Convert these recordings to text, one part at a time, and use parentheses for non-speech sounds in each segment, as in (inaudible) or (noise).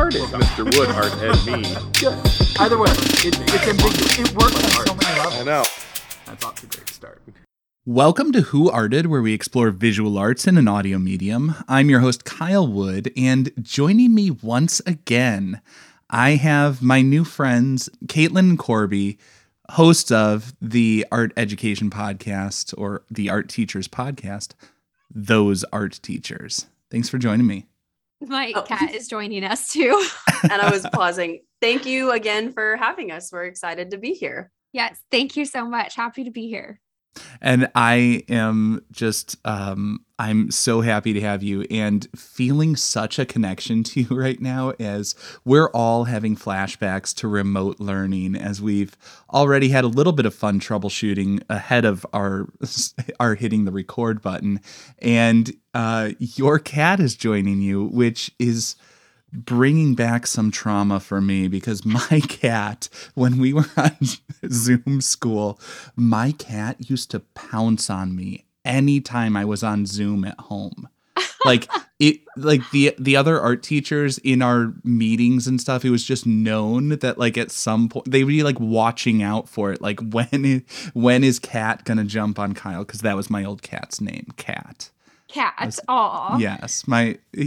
Who art? Mr. Wood art Ed me. Good. Either way, it, it's ambiguous. It works on so many levels. I know. That's off to a great start. Welcome to Who Arted, where we explore visual arts in an audio medium. I'm your host, Kyle Wood, and joining me once again, I have my new friends, Kaitlyn and Corbie, hosts of the Art Education Podcast or the Art Teachers Podcast, Those Art Teachers. Thanks for joining me. My Oh. cat is joining us too. (laughs) and I was pausing. Thank you again for having us. We're excited to be here. yes, thank you so much. Happy to be here. And I am just, um, I'm so happy to have you and feeling such a connection (laughs) to you right now as we're all having flashbacks to remote learning as we've already had a little bit of fun troubleshooting ahead of our, (laughs) our hitting the record button. And uh, your cat is joining you, which is bringing back some trauma for me because (laughs) my cat, when we were on Zoom school, my cat used to pounce on me anytime I was on Zoom at home. Like (laughs) it like the the other art teachers in our meetings and stuff, it was just known that like at some point they would be like watching out for it. Like (laughs) when is, when is cat gonna jump on Kyle? Because that was my old cat's name, Cat. Cat. Aw. Yes, my (laughs)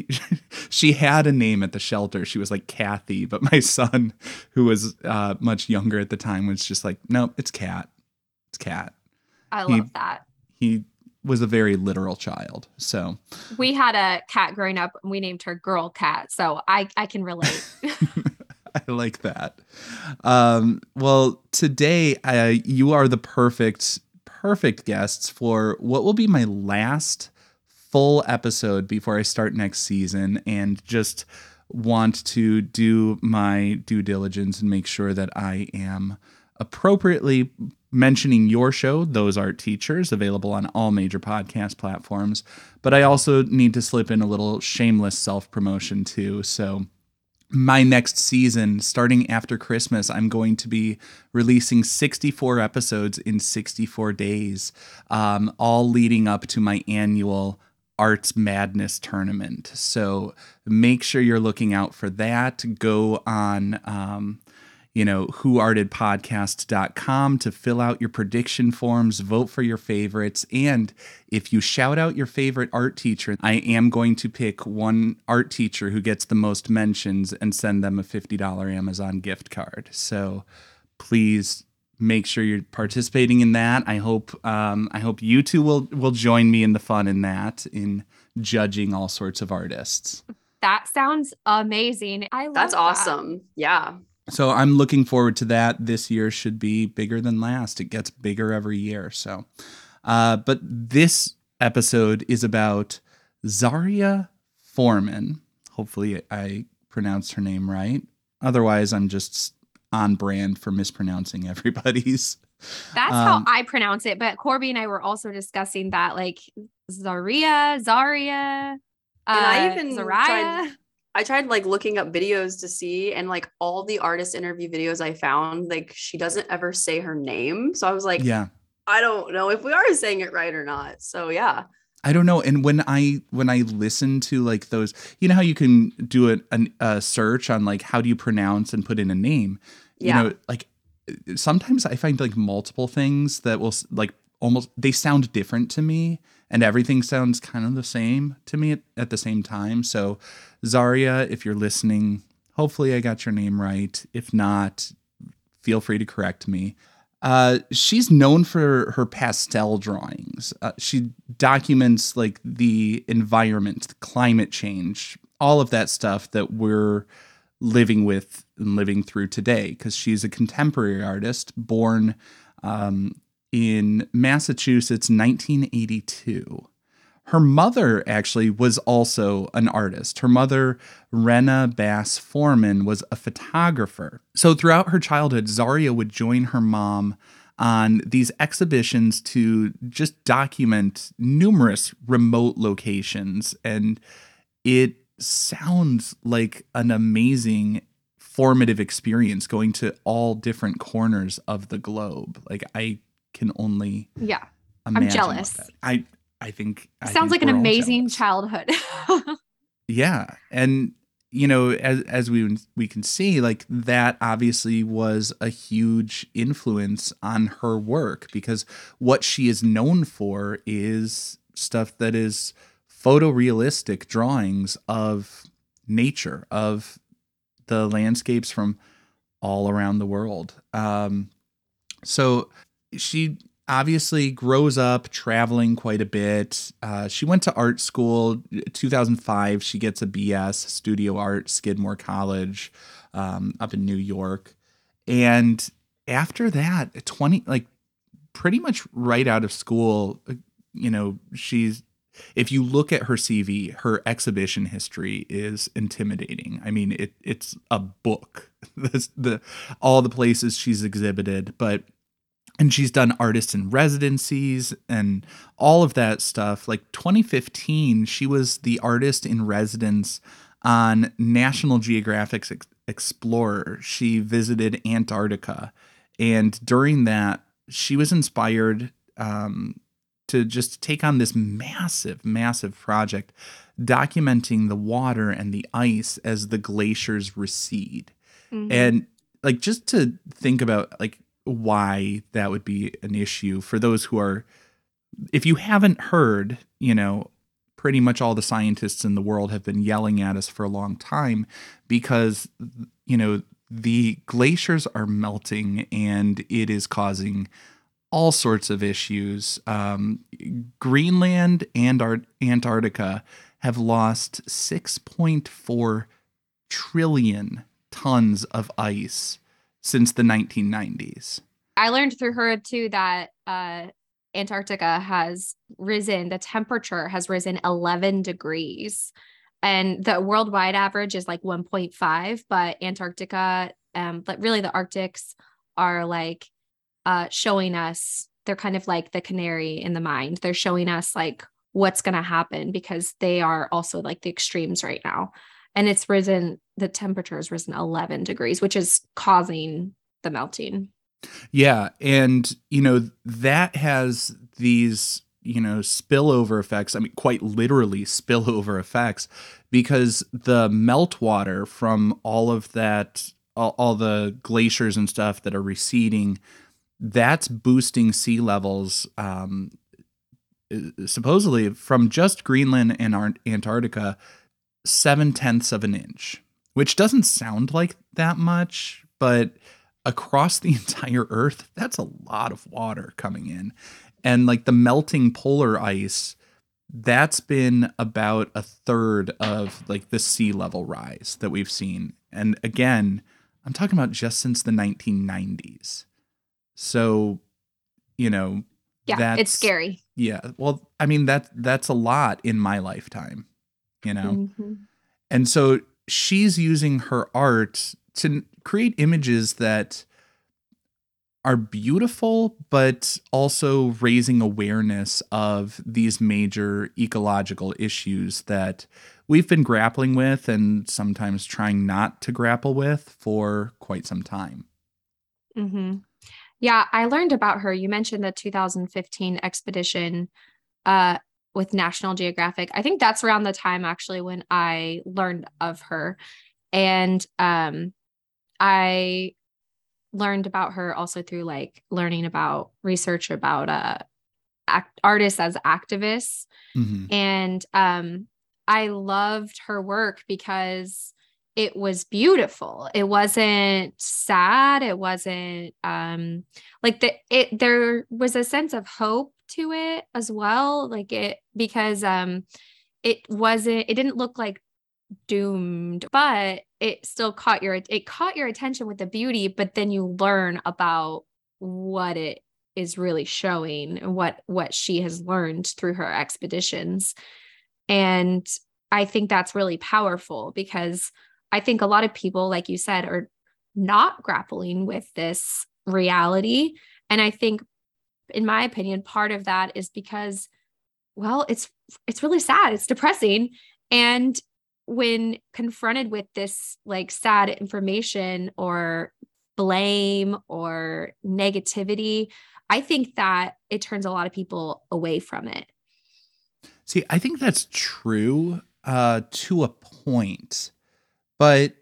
she had a name at the shelter. She was like Kathy, but my son, who was uh, much younger at the time, was just like, nope, it's Cat. It's Cat. I he- love that. He was a very literal child, so We had a cat growing up and we named her Girl Cat. So I, I can relate. (laughs) (laughs) I like that. Um, well, today uh, you are the perfect, perfect guests for what will be my last full episode before I start next season, and just want to do my due diligence and make sure that I am appropriately mentioning your show, Those Art Teachers, available on all major podcast platforms. But I also need to slip in a little shameless self promotion too. So, my next season, starting after Christmas, I'm going to be releasing 64 episodes in 64 days, um, all leading up to my annual Arts Madness tournament. So make sure you're looking out for that. Go on, um, you know, whoartedpodcast.com to fill out your prediction forms, vote for your favorites. And if you shout out your favorite art teacher, I am going to pick one art teacher who gets the most mentions and send them a $50 Amazon gift card. So please make sure you're participating in that. I hope um, I hope you two will will join me in the fun in that in judging all sorts of artists. that sounds amazing. I love That's that. awesome. Yeah. So I'm looking forward to that. This year should be bigger than last. It gets bigger every year. So, uh, but this episode is about Zaria Forman. Hopefully, I pronounced her name right. Otherwise, I'm just on brand for mispronouncing (laughs) everybody's. That's Um, how I pronounce it. But Corbie and I were also discussing that, like Zaria, Zaria, And I uh, even Zariah. tried- I tried like looking up videos to see, and like all the artist interview videos I found, like she doesn't ever say her name. So I was like, yeah. I don't know if we are saying it right or not. So yeah. I don't know. And when I when I listen to like those, you know how you can do a, an, a search on like how do you pronounce and put in a name. You know, like sometimes I find like multiple things that will like almost they sound different to me, and everything sounds kind of the same to me at, at the same time. So, Zaria, if you're listening, hopefully I got your name right. If not, feel free to correct me. Uh, she's known for her pastel drawings. Uh, she documents like the environment, the climate change, all of that stuff that we're living with and living through today. Because she's a contemporary artist born um, in Massachusetts, 1982. Her mother actually was also an artist. Her mother, Rena Bass Forman, was a photographer. So throughout her childhood, Zaria would join her mom on these exhibitions to just document numerous remote locations. And it sounds like an amazing formative experience going to all different corners of the globe. Like I can only Yeah. I'm jealous. I I think I Sounds think like an amazing childhood. (laughs) Yeah, and you know, as as we we can see, like that obviously was a huge influence on her work because what she is known for is stuff that is photorealistic drawings of nature of the landscapes from all around the world. Um, so she obviously grows up traveling quite a bit. Uh, she went to art school. 2005, she gets a BS studio art, Skidmore College, um, up in New York. And after that, 20 like pretty much right out of school, you know, she's if you look at her CV, her exhibition history is intimidating. I mean, it it's a book. (laughs) The all the places she's exhibited, but and she's done artists in residencies and all of that stuff. Like 2015, she was the artist in residence on National Geographic's Ex- Explorer. She visited Antarctica, and during that, she was inspired um, to just take on this massive, massive project documenting the water and the ice as the glaciers recede. Mhm. And like just to think about like why that would be an issue for those who are if you haven't heard, you know, pretty much all the scientists in the world have been yelling at us for a long time because you know, the glaciers are melting and it is causing all sorts of issues. Um, Greenland and Ar- Antarctica have lost 6.4 trillion tons of ice since the 1990s. I learned through her too that uh, Antarctica has risen, the temperature has risen 11 degrees. And the worldwide average is like 1.5, but Antarctica, um, but really the Arctics are like uh, showing us, they're kind of like the canary in the mind. They're showing us like what's going to happen because they are also like the extremes right now. And it's risen, the temperature has risen 11 degrees, which is causing the melting. Yeah, and you know that has these you know spillover effects. I mean, quite literally spillover effects, because the meltwater from all of that, all, the glaciers and stuff that are receding, that's boosting sea levels. Um, supposedly from just Greenland and Ant- Antarctica, seven tenths of an inch, which doesn't sound like that much, but across the (laughs) entire earth, that's a lot of water coming in. And like the melting polar ice, that's been about a third of like the sea level rise that we've seen. And again, I'm talking about just since the 1990s. So, you know, Yeah, that's it's scary. Yeah. Well, I mean that that's a lot in my lifetime, you know. Mhm. And so she's using her art to create images that are beautiful, but also raising awareness of these major ecological issues that we've been grappling with and sometimes trying not to grapple with for quite some time. hmm Yeah, I learned about her. You mentioned the 2015 expedition uh, with National Geographic. I think that's around the time actually when I learned of her. And um, I learned about her also through like learning about research about uh, act- artists as activists Mhm. and um i loved her work because it was beautiful. It wasn't sad. It wasn't um like the it there was a sense of hope to it as well like it because um it wasn't it didn't look like doomed but it still caught your it caught your attention with the beauty but then you learn about what it is really showing and what what she has learned through her expeditions. And i think that's really powerful because i think a lot of people like you said are not grappling with this reality. And i think in my opinion part of that is because well it's it's really sad. It's depressing. And when confronted with this like sad information or blame or negativity i think that it turns a lot of people away from it. See, I think that's true uh, to a point, but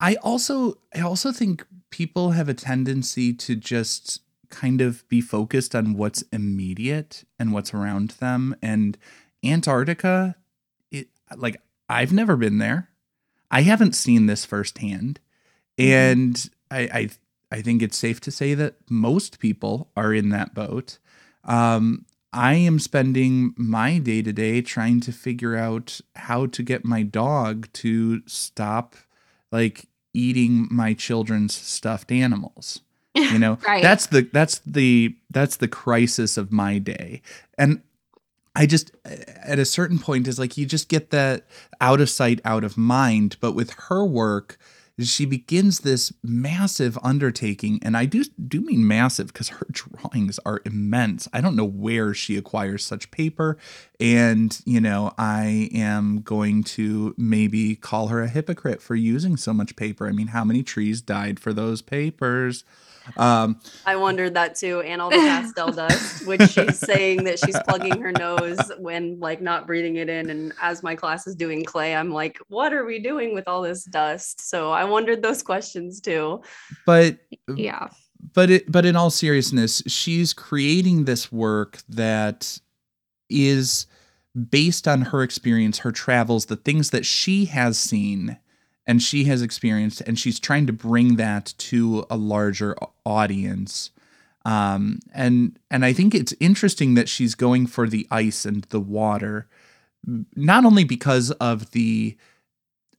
I also I also think people have a tendency to just kind of be focused on what's immediate and what's around them. And Antarctica, it like I've never been there. I haven't seen this firsthand, and I, I I think it's safe to say that most people are in that boat. Um, I am spending my day to day trying to figure out how to get my dog to stop like eating my children's stuffed animals. You know, (laughs) Right. that's the that's the that's the crisis of my day. And I just at a certain point is like you just get that out of sight, out of mind. But with her work, she begins this massive undertaking, and I do do mean massive because her (laughs) drawings are immense. I don't know where she acquires such paper, and you know I am going to maybe call her a hypocrite for using so much paper. I mean, how many trees died for those papers? Um, I wondered that too, and all the pastel (laughs) dust, which she's saying that she's plugging her nose when like not breathing it in. And as my class is doing clay, I'm like, what are we doing with all this dust? So I wondered those questions too. but yeah but it but in all seriousness she's creating this work that is based on her experience her travels the things that she has seen and she has experienced and she's trying to bring that to a larger audience. Um and and i think it's interesting that she's going for the ice and the water not only because of the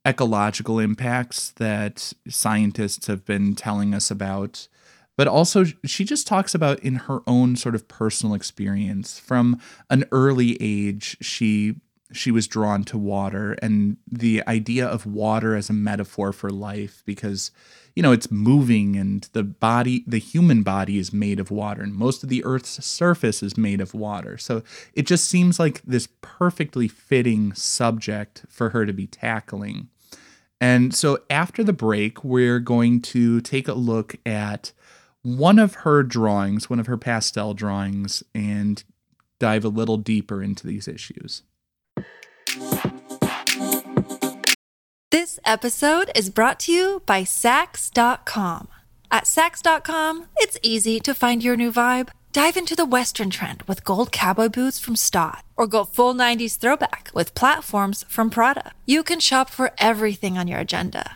ecological impacts that scientists have been telling us about but also she just talks about in her own sort of personal experience from an early age she she was drawn to water and the idea of water as a metaphor for life because you know it's moving and the body the human body is made of water and most of the earth's surface is made of water. So it just seems like this perfectly fitting subject for her to be tackling. And so after the break, we're going to take a look at one of her drawings, one of her pastel drawings, and dive a little deeper into these issues. This episode is brought to you by Saks.com. At Saks.com, it's easy to find your new vibe. Dive into the Western trend with gold cowboy boots from Staud, or go full 90s throwback with platforms from Prada. You can shop for everything on your agenda,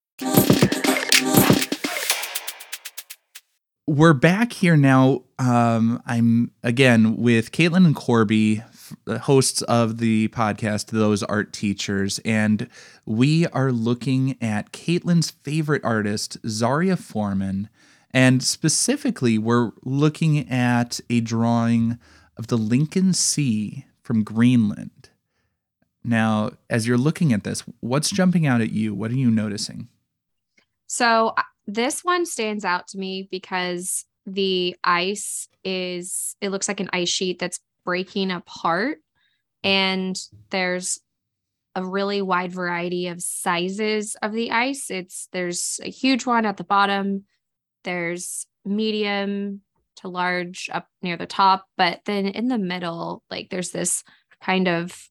We're back here now. Um, I'm again with Kaitlyn and Corbie, hosts of the podcast, Those Art Teachers, and we are looking at Kaitlyn's favorite artist, Zaria Forman. And specifically, we're looking at a drawing of the Lincoln Sea from Greenland. Now, as you're looking at this, what's jumping out at you? What are you noticing? So uh, this one stands out to me because the ice is, it looks like an ice sheet that's breaking apart. And there's a really wide variety of sizes of the ice. It's there's a huge one at the bottom, there's medium to large up near the top, but then in the middle, like there's this kind of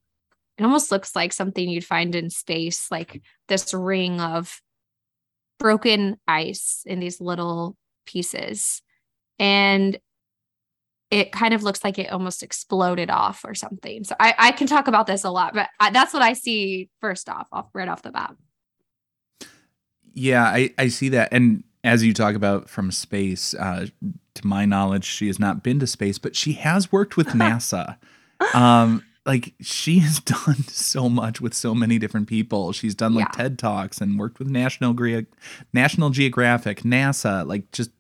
it almost looks like something you'd find in space, like this ring of broken ice in these little pieces. And it kind of looks like it almost exploded off or something. So I, I can talk about this a lot, but I, that's what I see first off, off right off the bat. Yeah, I, I see that. And as you talk about from space, uh, to my knowledge, she has not been to space, but she has worked with (laughs) NASA. um, like she has (laughs) done so much with so many different people. She's done like yeah. TED Talks and worked with National Ge- National Geographic, NASA, like just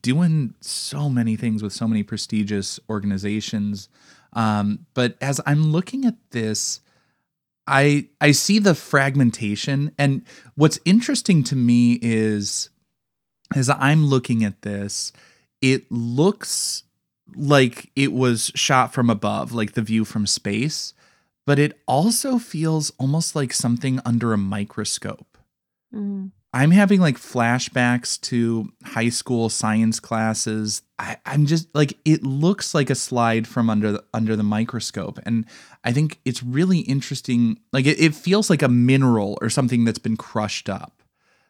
doing so many things with so many prestigious organizations. Um, but as I'm looking at this, I I see the fragmentation, and what's interesting to me is as I'm looking at this, it looks like it was shot from above, like the view from space, but it also feels almost like something under a microscope. Mm. I'm having like flashbacks to high school science classes. I, am just like it looks like a slide from under the, under the microscope, and I think it's really interesting. Like it, it feels like a mineral or something that's been crushed up.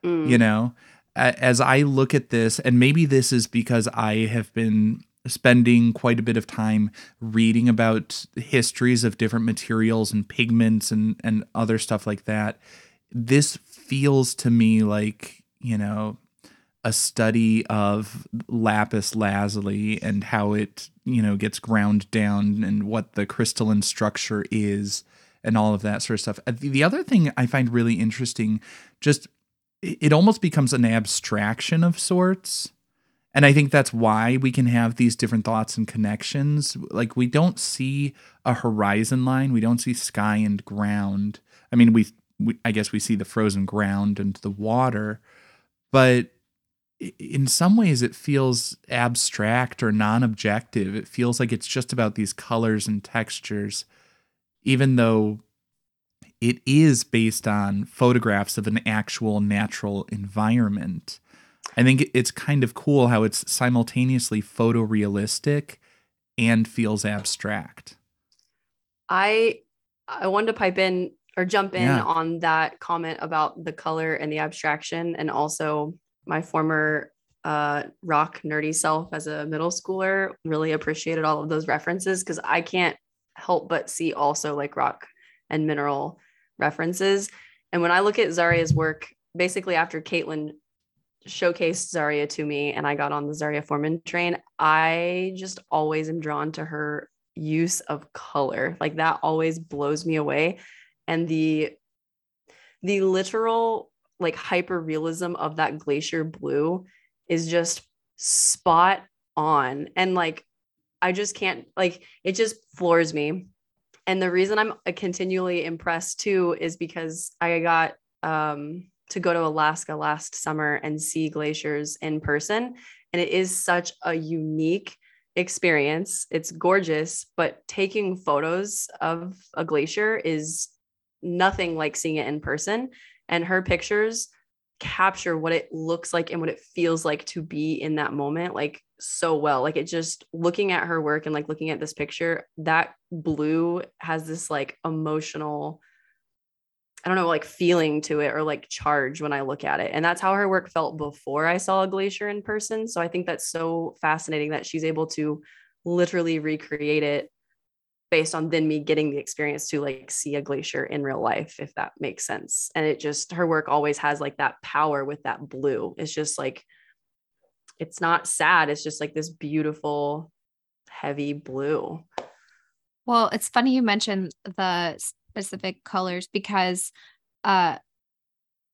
Mm. You know, as I look at this, and maybe this is because I have been spending quite a bit of time reading about histories of different materials and pigments and and other stuff like that. This feels to me like you know a study of lapis lazuli and how it you know gets ground down and what the crystalline structure is and all of that sort of stuff. Uh, the other thing i find really interesting just it almost becomes an abstraction of sorts and I think that's why we can have these different thoughts and connections. Like we don't see a horizon line, we don't see sky and ground. I mean, we, we I guess we see the frozen ground and the water, but in some ways it feels abstract or non-objective. It feels like it's just about these colors and textures even though it is based on photographs of an actual natural environment. I think it's kind of cool how it's simultaneously photorealistic and feels abstract. I I wanted to pipe in or jump in Yeah. on that comment about the color and the abstraction and also my former uh rock nerdy self as a middle schooler really appreciated all of those references because I can't help but see also like rock and mineral references. And when I look at Zaria's work, basically after Kaitlyn showcased Zaria to me and I got on the Zaria Forman train, I just always am drawn to her use of color. Like that always blows me away. And the the literal like hyper realism of that glacier blue is just spot on. And like I just can't like it just floors me. And the reason I'm continually impressed too is because I got um to go to Alaska last summer and see glaciers in person. And it is such a unique experience. It's gorgeous, but taking photos of a glacier is nothing like seeing it in person. And her pictures capture what it looks like and what it feels like to be in that moment like so well like it just looking at her work and like looking at this picture that blue has this like emotional I don't know, like feeling to it or like charge when I look at it. And that's how her work felt before I saw a glacier in person. So I think that's so fascinating that she's able to literally recreate it based on then me getting the experience to like see a glacier in real life, if that makes sense. And it just, her work always has like that power with that blue. It's just like, it's not sad. It's just like this beautiful, heavy blue. Well, it's funny you mentioned the specific colors because uh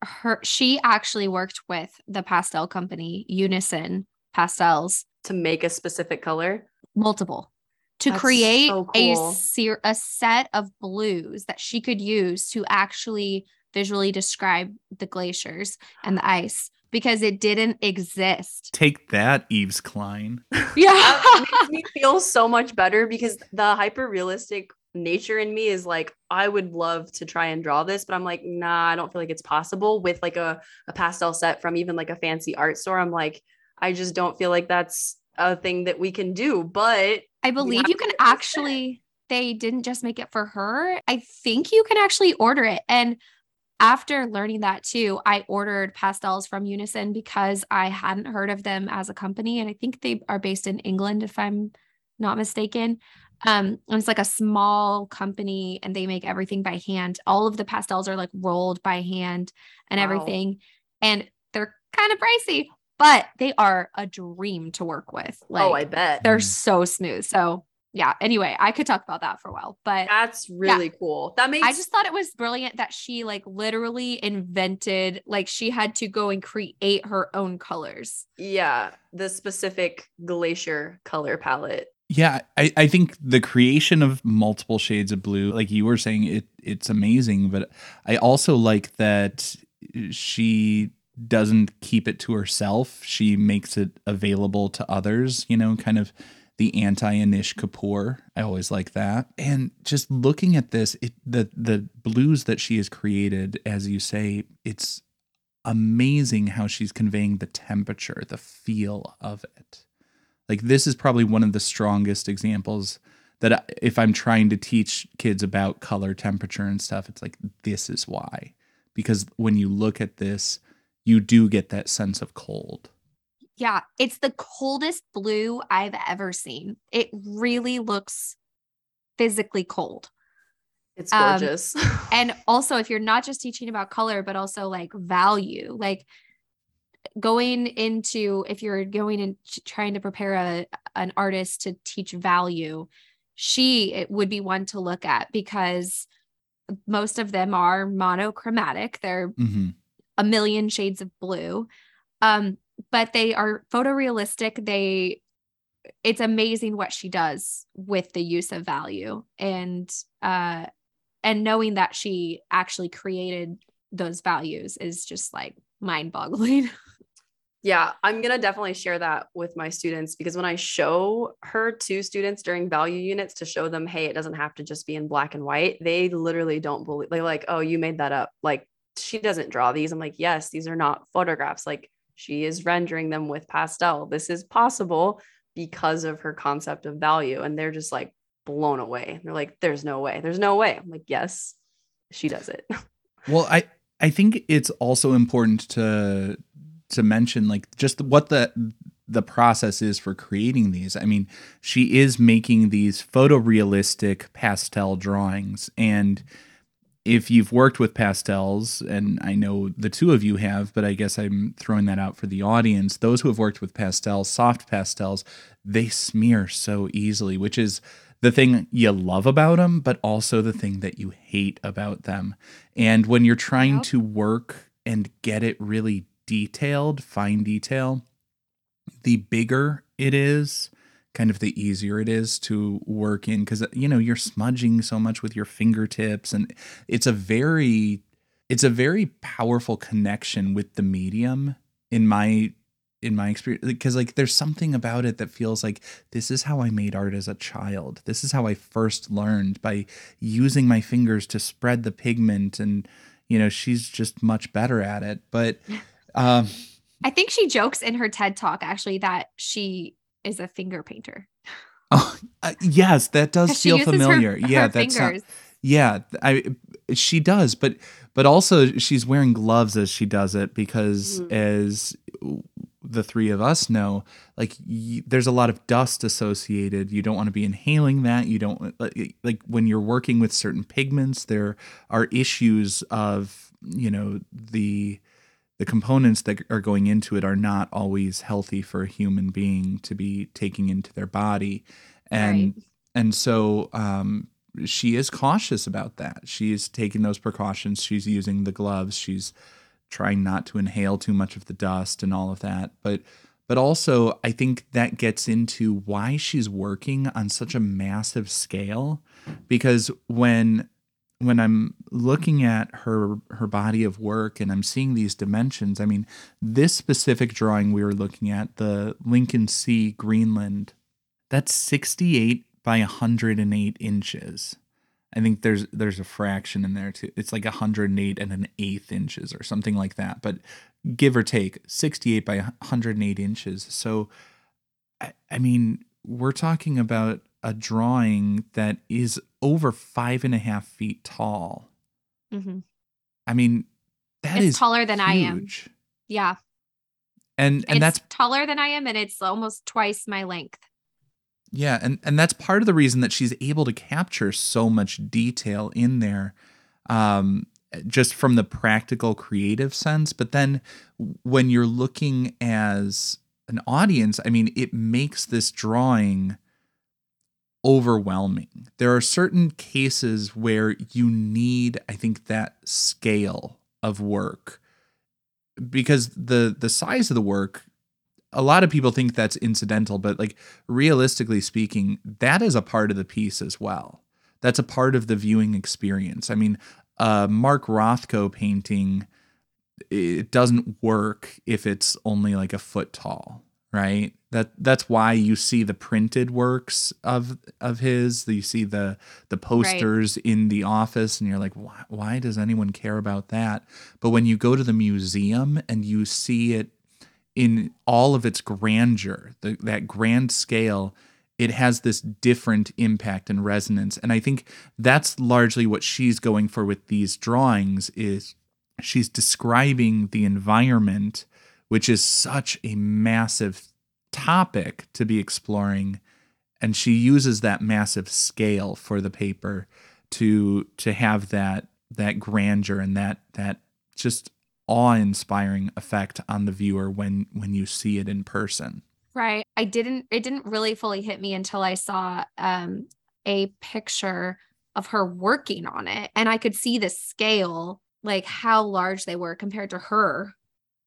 her she actually worked with the pastel company Unison Pastels to make a specific color multiple to That's create so a cool. ser- a set of blues that she could use to actually visually describe the glaciers and the ice because it didn't exist. Take that, Yves Klein. (laughs) Yeah. that makes me feel so much better because the hyper realistic nature in me is like I would love to try and draw this, but I'm like, nah, I don't feel like it's possible with like a, a pastel set from even like a fancy art store. I'm like, I just don't feel like that's a thing that we can do. But I believe you can actually they didn't just make it for her. I think you can actually order it. And after learning that too, I ordered pastels from Unison because I hadn't heard of them as a company. And I think they are based in England, if I'm not mistaken. Um, and it's like a small company and they make everything by hand. All of the pastels are like rolled by hand and Wow. everything. And they're kind of pricey, but they are a dream to work with. Like oh, I bet they're so smooth. So yeah. Anyway, I could talk about that for a while, but that's really cool. That makes I just thought it was brilliant that she like literally invented, like she had to go and create her own colors. yeah, the specific glacier color palette. Yeah, I, I think the creation of multiple shades of blue, like you were saying, it it's amazing. But I also like that she doesn't keep it to herself. She makes it available to others, you know, kind of the anti-Anish Kapoor. I always like that. And just looking at this, it the the blues that she has created, as you say, it's amazing how she's conveying the temperature, the feel of it. Like this is probably one of the strongest examples that if I'm trying to teach kids about color, temperature and stuff, it's like this is why. Because when you look at this, you do get that sense of cold. Yeah, it's the coldest blue I've ever seen. It really looks physically cold. It's Um, gorgeous. (laughs) and also if you're not just teaching about color but also like value like going into if you're going and trying to prepare a an artist to teach value she it would be one to look at because most of them are monochromatic. They're hmm a million shades of blue. Um but they are photorealistic. They it's amazing what she does with the use of value. And uh and knowing that she actually created those values is just like mind boggling (laughs) Yeah, I'm going to definitely share that with my students because when I show her to students during value units to show them, hey, it doesn't have to just be in black and white, they literally don't believe, they're like, oh, you made that up. Like, she doesn't draw these. I'm like, yes, these are not photographs. Like, she is rendering them with pastel. This is possible because of her concept of value. And they're just like blown away. They're like, there's no way. There's no way. I'm like, yes, she does it. (laughs) Well, I I think it's also important to to mention like just what the the process is for creating these. I mean, she is making these photorealistic pastel drawings and if you've worked with pastels and I know the two of you have, but I guess I'm throwing that out for the audience. Those who have worked with pastels, soft pastels, they smear so easily, which is the thing you love about them, but also the thing that you hate about them. And when you're trying to work and get it really detailed, fine detail, the bigger it is, kind of the easier it is to work in because uh, you know you're smudging so much with your fingertips and it's a very it's a very powerful connection with the medium in my in my experience because like there's something about it that feels like this is how I made art as a child. This is how I first learned by using my fingers to spread the pigment and you know she's just much better at it. But (laughs) Um, I think she jokes in her TED talk actually that she is a finger painter. (laughs) oh, uh, yes, that does feel uses her- familiar. yeah, her that's fingers. yeah. I she does, but but also she's wearing gloves as she does it because Mhm. as the three of us know, like y- there's a lot of dust associated. You don't want to be inhaling that. You don't like, like when you're working with certain pigments, there are issues of you know the the components that are going into it are not always healthy for a human being to be taking into their body. And Right. and so um she is cautious about that. She's taking those precautions. She's using the gloves. She's trying not to inhale too much of the dust and all of that. But but also i think that gets into why she's working on such a massive scale. Because when when I'm looking at her her body of work and I'm seeing these dimensions, I mean, this specific drawing we were looking at, the Lincoln Sea Greenland, that's 68 by 108 inches. I think there's there's a fraction in there too. It's like 108 and an eighth inches or something like that. But give or take, 68 by 108 inches. So I, I mean, we're talking about a drawing that is over five and a half feet tall. Mhm. I mean, that is It's taller than I am. Yeah. And and it's that's taller than I am and it's almost twice my length. Yeah, and and that's part of the reason that she's able to capture so much detail in there, um, just from the practical, creative sense. But then when you're looking as an audience, I mean, it makes this drawing overwhelming. There are certain cases where you need, I think, that scale of work because the the size of the work a lot of people think that's incidental, but like realistically speaking, that is a part of the piece as well. That's a part of the viewing experience. I mean, uh, Mark Rothko painting, it doesn't work if it's only like a foot tall, right? That that's why you see the printed works of of his. You see the the posters in the office, and you're like, why, why does anyone care about that? But when you go to the museum and you see it in all of its grandeur, the, that grand scale, it has this different impact and resonance. And I think that's largely what she's going for with these drawings is she's describing the environment, which is such a massive topic to be exploring. And she uses that massive scale for the paper to to have that that grandeur and that that just awe-inspiring effect on the viewer when when you see it in person. Right. I didn't it didn't really fully hit me until I saw um a picture of her working on it and I could see the scale like how large they were compared to her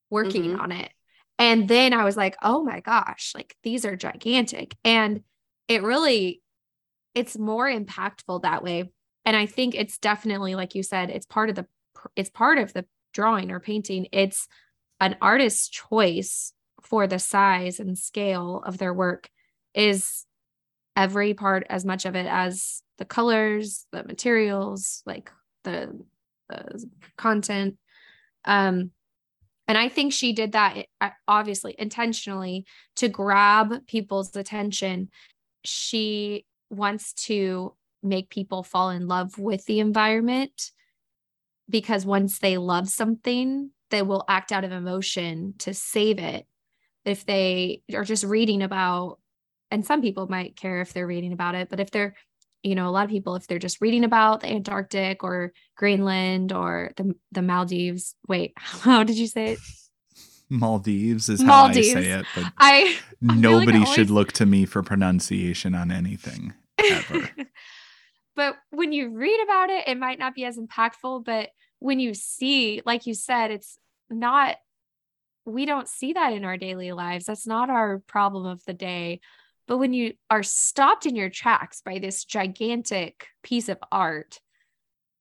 working Mhm. on it. And then I was like, "Oh my gosh, like these are gigantic." And it really it's more impactful that way. And I think it's definitely like you said, it's part of the it's part of the drawing or painting. It's an artist's choice for the size and scale of their work is every part as much of it as the colors, the materials, like the the content. Um and I think she did that uh, obviously intentionally to grab people's attention. She wants to make people fall in love with the environment because once they love something, they will act out of emotion to save it. If they are just reading about, and some people might care if they're reading about it, but if they're, you know, a lot of people, if they're just reading about the Antarctic or Greenland or the the Maldives, wait, (laughs) how did you say it? (laughs) Maldives is how Maldives. I say it, but (laughs) I feel like I nobody always- should look to me for pronunciation on anything ever. but when you read about it, it might not be as impactful. But when you see, like you said, it's not, we don't see that in our daily lives. That's not our problem of the day. But when you are stopped in your tracks by this gigantic piece of art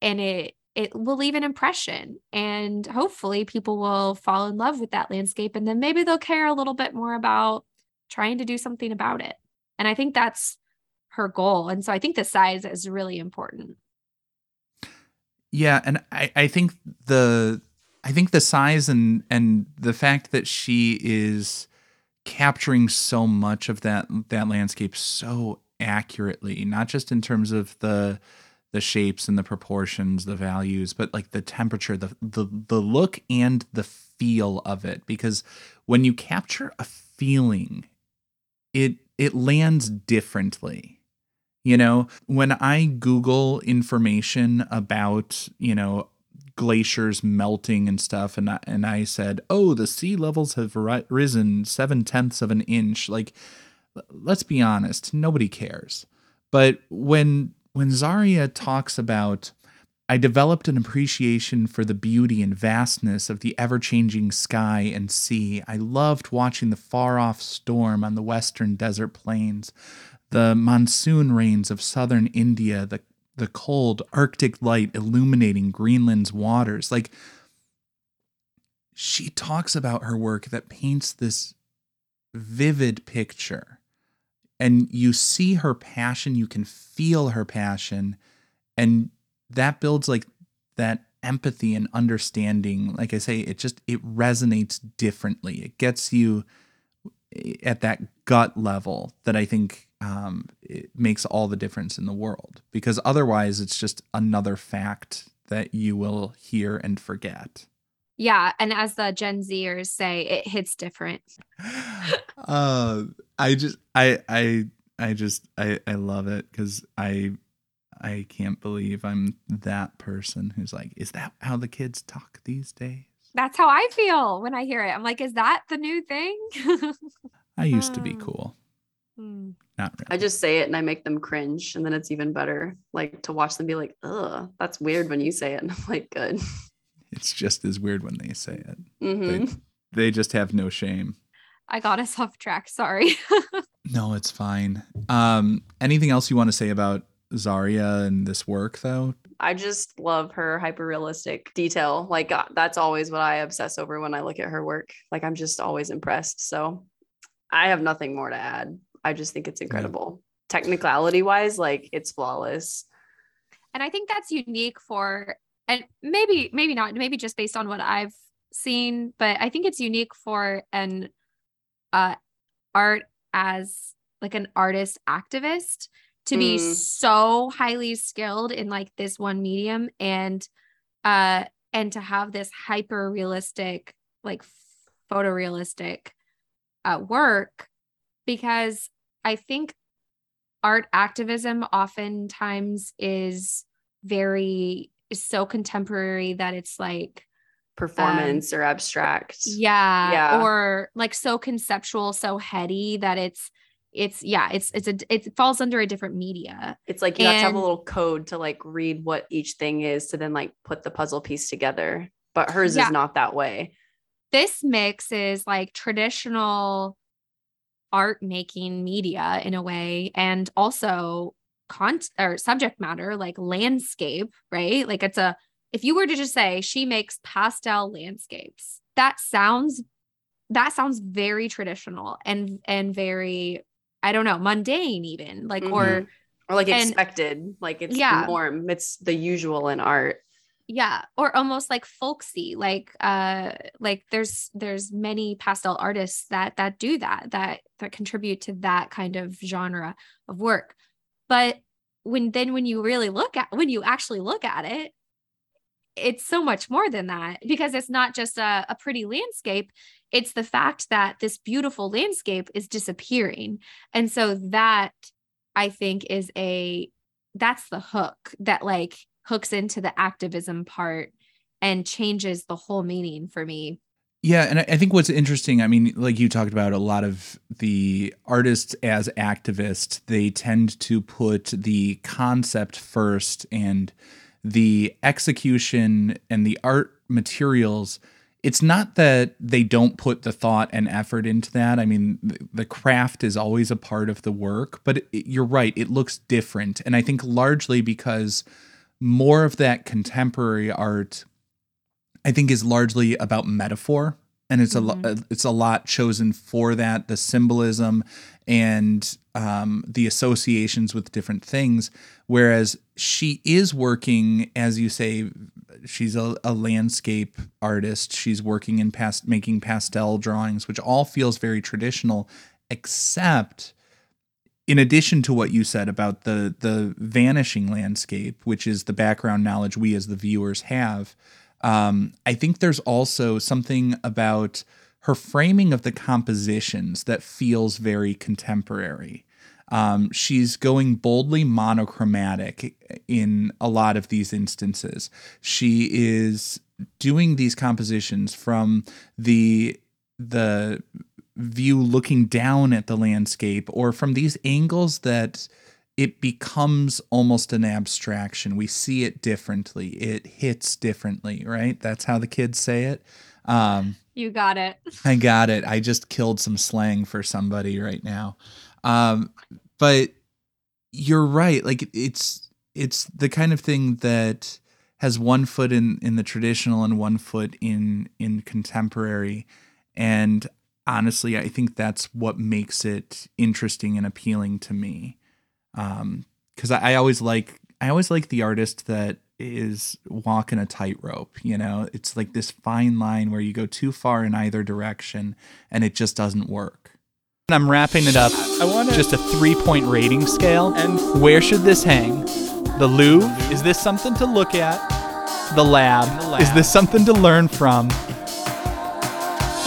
and it, it will leave an impression and hopefully people will fall in love with that landscape and then maybe they'll care a little bit more about trying to do something about it. And I think that's her goal. And so I think the size is really important. Yeah, and I, I think the I think the size and and the fact that she is capturing so much of that that landscape so accurately, not just in terms of the the shapes and the proportions, the values, but like the temperature, the the the look and the feel of it because when you capture a feeling it it lands differently. You know, when I Google information about, you know, glaciers melting and stuff, and I, and I said, "Oh, the sea levels have ri- risen seven tenths of an inch." Like, let's be honest, nobody cares. But when when Zaria talks about, I developed an appreciation for the beauty and vastness of the ever changing sky and sea. I loved watching the far off storm on the western desert plains, the monsoon rains of southern India, the, the cold Arctic light illuminating Greenland's waters. Like, she talks about her work that paints this vivid picture. And you see her passion you can feel her passion and that builds like that empathy and understanding. Like i say it just it resonates differently. It gets you eh, at that gut level that i think um, it makes all the difference in the world because otherwise it's just another fact that you will hear and forget Yeah, and as the Gen Zers say, it hits different. (laughs) uh i just i i i just i i love it because i i can't believe i'm that person who's like is that how the kids talk these days That's how I feel when I hear it. I'm like, is that the new thing? (laughs) i used to be Oh. cool Hmm. not really I just say it and I make them cringe, and then it's even better. Like to watch them be like, "Ugh, that's weird" when you say it, and (laughs) I'm like, "Good." it's just as weird when they say it hmm they, they just have no shame I got us (laughs) off track. Sorry. (laughs) no it's fine um anything else you want to say about zaria and this work though I just love her hyper realistic detail. Like uh, that's always what I obsess over when I look at her work. Like I'm just always impressed. So I have nothing more to add. I just think it's incredible. Technicality wise, like it's flawless. and I think that's unique for and maybe maybe not maybe just based on what I've seen, but I think it's unique for an uh art as like an artist activist to be Mm. so highly skilled in like this one medium and uh and to have this hyper realistic like photorealistic uh work because I think art activism oftentimes is very is so contemporary that it's like um, Performance or abstract. yeah, Yeah. or like so conceptual so heady that it's it's yeah it's it's a it falls under a different media It's like you have to have a little code to like read what each thing is to then like put the puzzle piece together. But hers Yeah. is not that way. this mix is like traditional art making media in a way and also content or subject matter like landscape right like it's a if you were to just say she makes pastel landscapes that sounds that sounds very traditional and and very i don't know mundane even like or Mhm. Or like and- expected. Like it's Yeah. norm. It's the usual in art. Yeah or almost like folksy like uh like there's there's many pastel artists that that do that that that contribute to that kind of genre of work. But when then when you really look at when you actually look at it it's so much more than that because it's not just a, a pretty landscape. It's the fact that this beautiful landscape is disappearing. And so that i think is a that's the hook that like hooks into the activism part and changes the whole meaning for me Yeah, and I think what's interesting, I mean, like you talked about a lot of the artists as activists, they tend to put the concept first and the execution and the art materials. It's not that they don't put the thought and effort into that. I mean, the craft is always a part of the work, but you're right, it looks different. And I think largely because more of that contemporary art I think is largely about metaphor. and it's a lo- uh, it's a lot chosen for that the symbolism and um, the associations with different things. Whereas she is working as you say she's a, a landscape artist. She's working in past making pastel drawings which all feels very traditional except in addition to what you said about the the vanishing landscape which is the background knowledge we as the viewers have um, I think there's also something about her framing of the compositions that feels very contemporary. Um, she's going boldly monochromatic in a lot of these instances. She is doing these compositions from the the view looking down at the landscape or from these angles that it becomes almost an abstraction. We see it differently. It hits differently, right? That's how the kids say it. Um, You got it. I got it. I just killed some slang for somebody right now. Um, but you're right. Like it's it's the kind of thing that has one foot in in the traditional and one foot in in contemporary. And honestly, I think that's what makes it interesting and appealing to me. Um, because I, I always like I always like the artist that is walking a tightrope. You know, it's like this fine line where you go too far in either direction and it just doesn't work. And I'm wrapping it up. I want just a three point rating scale. And where should this hang? The Louvre? Is this something to look at? The lab? Is this something to learn from?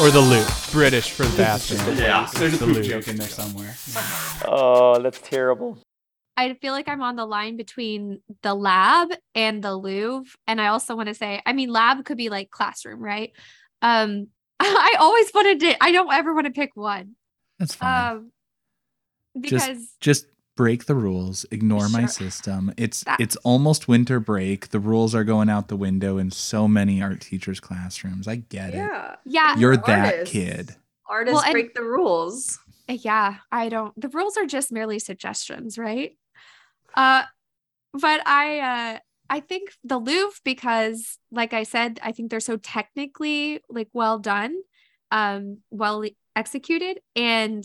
Or the Louvre? British for the bathroom. Yeah, there's a the poop Louvre. joke in there somewhere. Oh, that's terrible. I feel like I'm on the line between the lab and the Louvre. And I also want to say, I mean, lab could be like classroom, right? Um, (laughs) I always wanted to, I don't ever want to pick one. That's fine. Um, because just just break the rules ignore my system it's That's- it's almost winter break the rules are going out the window in so many art teachers classrooms i get it. Yeah. yeah, you're that kid Artists Well, and- break the rules. yeah, I don't, the rules are just merely suggestions, right? Uh, but I, uh, I think the Louvre, because like I said, I think they're so technically like well done, um, well executed, and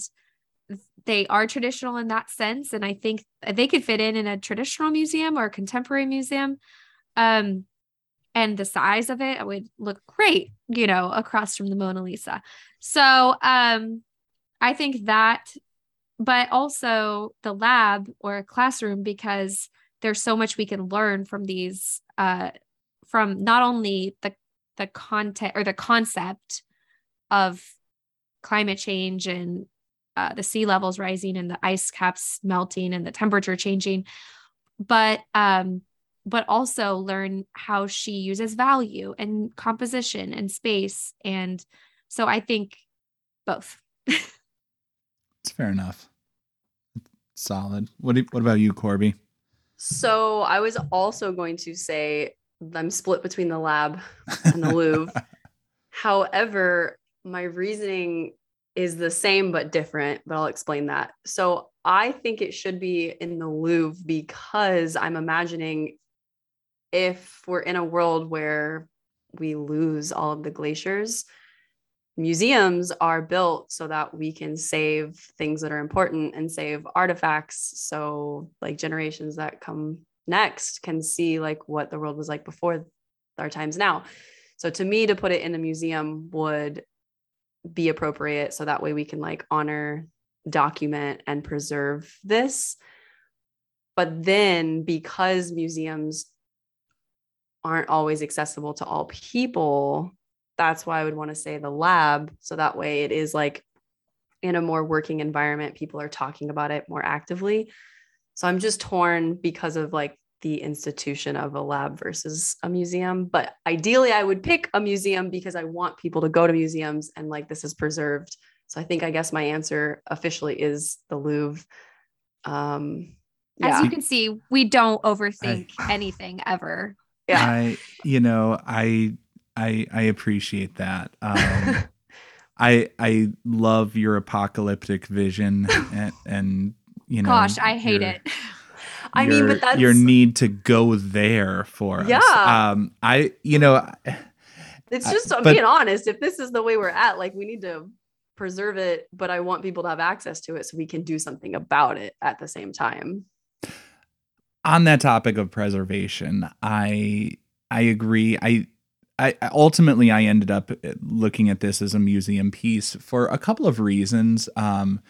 they are traditional in that sense. And I think they could fit in in a traditional museum or a contemporary museum. Um, and the size of it would look great, you know, across from the Mona Lisa. So, um, I think that, but also the lab or a classroom because there's so much we can learn from these, uh, from not only the the content or the concept of climate change and uh, the sea levels rising and the ice caps melting and the temperature changing, but um, but also learn how she uses value and composition and space. And so I think both. (laughs) it's fair enough. Solid. What do, what about you corbie? So I was also going to say I'm split between the lab and the Louvre. (laughs) However, my reasoning is the same but different, but I'll explain that. So I think it should be in the Louvre because I'm imagining if we're in a world where we lose all of the glaciers, museums are built so that we can save things that are important and save artifacts so like generations that come next can see like what the world was like before our times now so to me to put it in a museum would be appropriate so that way we can like honor document and preserve this but then because museums aren't always accessible to all people that's why I would want to say the lab. So that way it is like in a more working environment, people are talking about it more actively. So I'm just torn because of like the institution of a lab versus a museum. But ideally, I would pick a museum because I want people to go to museums and like this is preserved. So I think I guess my answer officially is the Louvre. Um, As you can see, we don't overthink anything ever. Yeah. I, you know, I, I, I appreciate that. (laughs) Um, I, I love your apocalyptic vision (laughs) and, and you know, Gosh, I hate your- it. I mean, your- but that's your need to go there for us. Yeah. Um, I, you know, It's just I'm but- being honest. If this is the way we're at, like we need to preserve it, but I want people to have access to it so we can do something about it at the same time. on that topic of preservation, I I agree. I I I- ultimately I ended up looking at this as a museum piece for a couple of reasons. Um,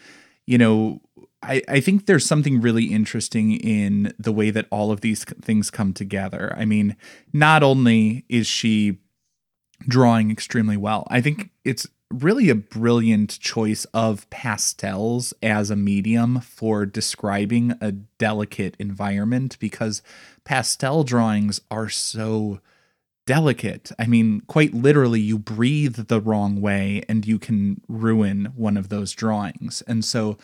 you know, I I think there's something really interesting in the way that all of these things come together. I mean, not only is she drawing extremely well, I think it's really a brilliant choice of pastels as a medium for describing a delicate environment because pastel drawings are so delicate. I mean, quite literally, you breathe the wrong way and you can ruin one of those drawings. And so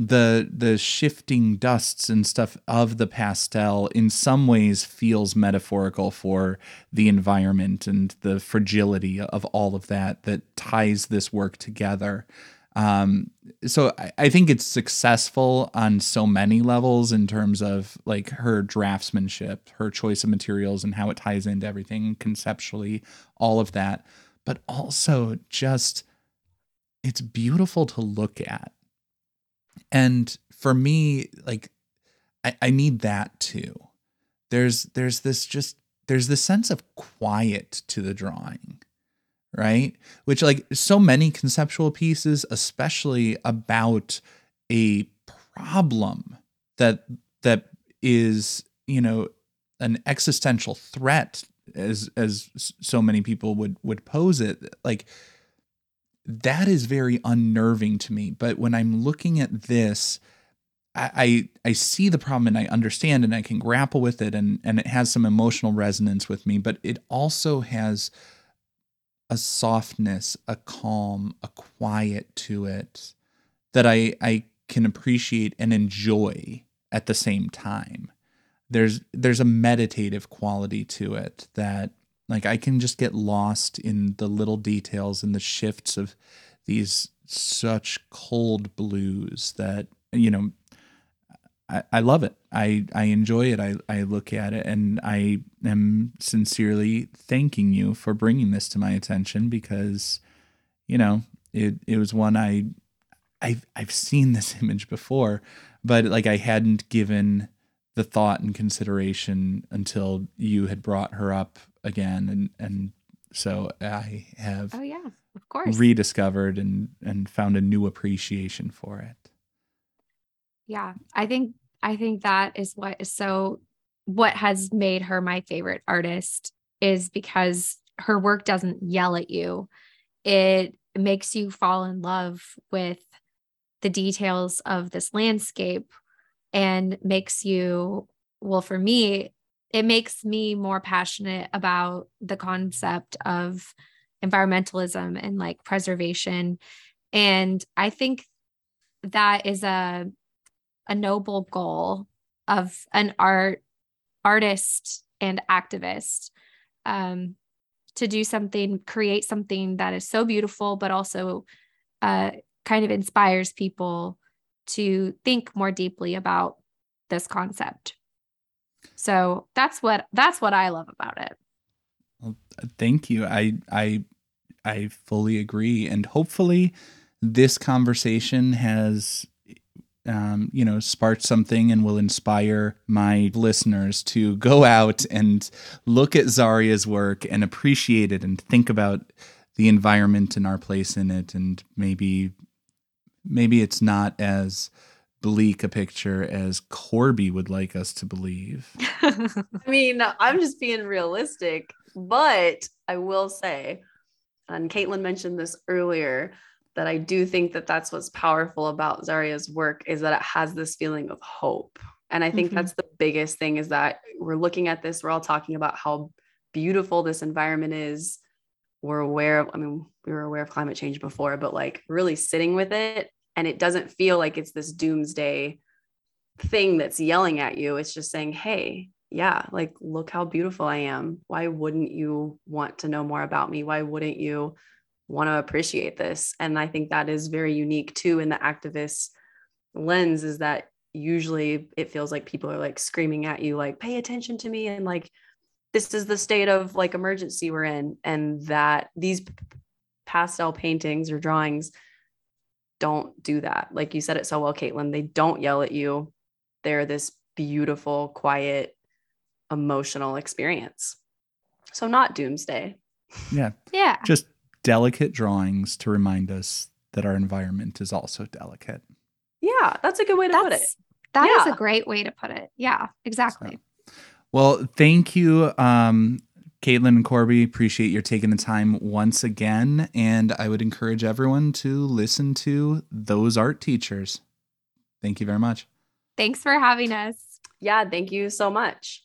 the the shifting dusts and stuff of the pastel in some ways feels metaphorical for the environment and the fragility of all of that that ties this work together. Um so I, I think it's successful on so many levels in terms of like her draftsmanship her choice of materials and how it ties into everything conceptually all of that. But also just it's beautiful to look at and for me like I, I need that too. There's there's this just there's this sense of quiet to the drawing right? Which like so many conceptual pieces especially about a problem that that is you know an existential threat as as so many people would would pose it like that is very unnerving to me but when i'm looking at this I, I see the problem and I understand and I can grapple with it and and it has some emotional resonance with me, but it also has a softness, a calm, a quiet to it that I I can appreciate and enjoy at the same time. There's there's a meditative quality to it that like I can just get lost in the little details and the shifts of these such cold blues that you know I, I love it. I, I enjoy it. I, I look at it and I am sincerely thanking you for bringing this to my attention because, you know, it, it was one I, I've, I've seen this (laughs) image before, but like I hadn't given the thought and consideration until you had brought her up again. And, and so I have Oh yeah, of course. rediscovered and, and found a new appreciation for it. Yeah, I think I think that is what is so what has made her my favorite artist is because her work doesn't yell at you. It makes you fall in love with the details of this landscape and makes you well for me it makes me more passionate about the concept of environmentalism and like preservation. And i think that is a a noble goal of an art artist and activist um, to do something create something that is so beautiful but also uh, kind of inspires people to think more deeply about this concept so that's what that's what i love about it. Well, thank you. I I I fully agree, and hopefully, this conversation has, um, you know, sparked something and will inspire my listeners to go out and look at Zaria's work and appreciate it and think about the environment and our place in it, and maybe maybe it's not as bleak a picture as Corbie would like us to believe. (laughs) I mean, I'm just being realistic, but I will say, and Kaitlyn mentioned this earlier, that I do think that that's what's powerful about Zaria's work is that it has this feeling of hope. And I think Mhm. that's the biggest thing is that we're looking at this, we're all talking about how beautiful this environment is. We're aware of, I mean, we were aware of climate change before, but like really sitting with it. And it doesn't feel like it's this doomsday thing that's yelling at you. It's just saying, hey, yeah, like, look how beautiful I am. Why wouldn't you want to know more about me? Why wouldn't you want to appreciate this? And I think that is very unique too in the activist lens is that usually it feels like people are like screaming at you, like, pay attention to me and like this is the state of like emergency we're in and that these pastel paintings or drawings don't do that like you said it so well kaitlyn they don't yell at you they're this beautiful quiet emotional experience so not doomsday Yeah. Yeah. Just delicate drawings to remind us that our environment is also delicate. yeah that's a good way to put it That's that is Yeah. a great way to put it. Yeah, exactly. Well, thank you, um, Kaitlyn and Corbie. Appreciate your taking the time once again. And I would encourage everyone to listen to those art teachers. Thank you very much. Thanks for having us. yeah thank you so much